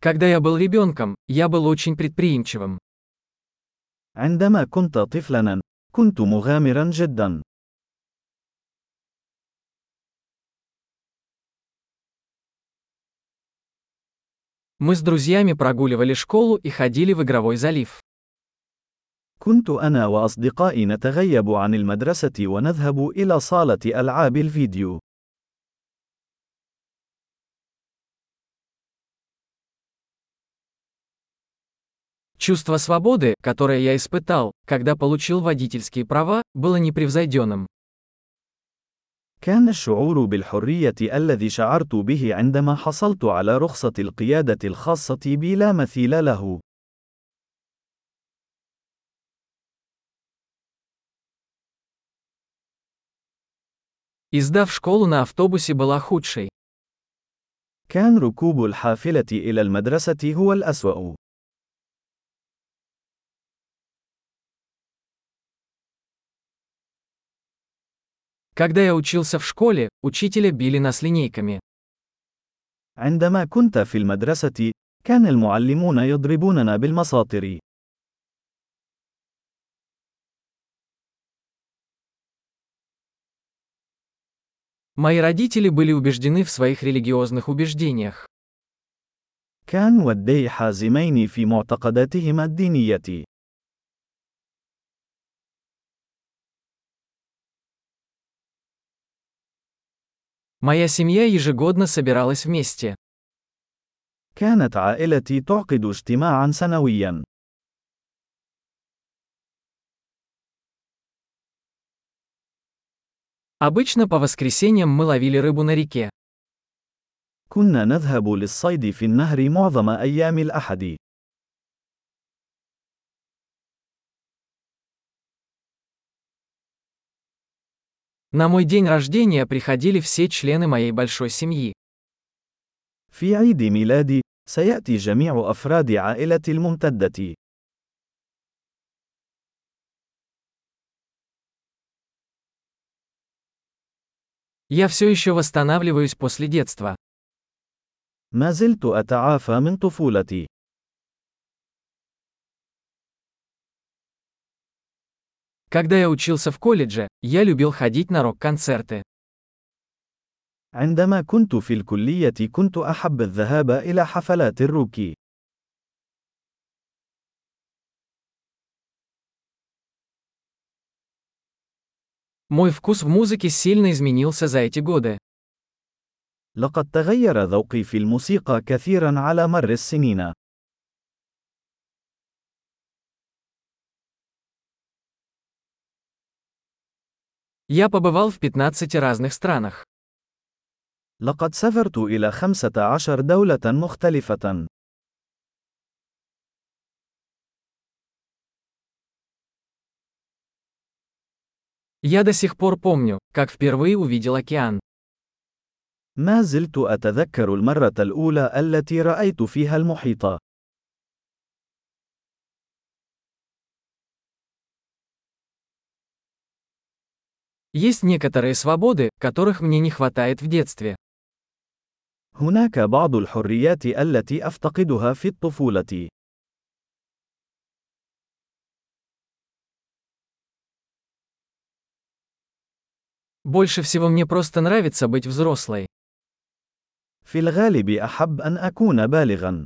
Когда я был ребенком, я был очень предприимчивым. عندما كنت طفلاً، كنت مغامراً جداً. Мы с друзьями прогуливали школу и ходили в игровой залив. كنت أنا وأصدقائي نتغيب عن المدرسة ونذهب إلى صالة ألعاب الفيديو. Чувство свободы, которое я испытал, когда получил водительские права, было непревзойденным. كان الشعور بالحرية الذي شعرت به عندما حصلت على رخصة القيادة الخاصة بي لا مثيل له. Езда в школу на автобусе была худшей. كان ركوب الحافلة إلى المدرسة هو الأسوأ. Когда я учился в школе, учителя били нас линейками. عندما كنت في المدرسة، كان المعلمون يضربوننا بالمساطر. Мои родители были убеждены в своих религиозных убеждениях. كان والدي حازمين في معتقداتهما الدينية. Моя семья ежегодно собиралась вместе. كانت عائلتي تعقد اجتماعا سنويا. Обычно по воскресеньям мы ловили рыбу на реке. كنا نذهب للصيد في النهر معظم أيام الأحد. На мой день рождения приходили все члены моей большой семьи. في عيد ميلادي، سيأتي جميع أفراد عائلتي الممتدة. Я все еще восстанавливаюсь после детства. ما زلت أتعافى من طفولتي. Когда я учился в колледже, я любил ходить на рок-концерты. عندما كنت في الكلية كنت أحب الذهاب إلى حفلات الروك. Мой вкус в музыке сильно изменился за эти годы. لقد تغير ذوقي في الموسيقى كثيرا على مر السنين. Я побывал в 15 разных странах. لقد سافرت إلى 15 دولة مختلفة. Я до сих пор помню, как впервые увидел океан. ما زلت أتذكر المرة الأولى التي رأيت فيها المحيط. Есть некоторые свободы, которых мне не хватает в детстве. هناك بعض الحريات التي أفتقدها في الطفولة. Больше всего мне просто нравится быть взрослой. في الغالب أحب أن أكون بالغا.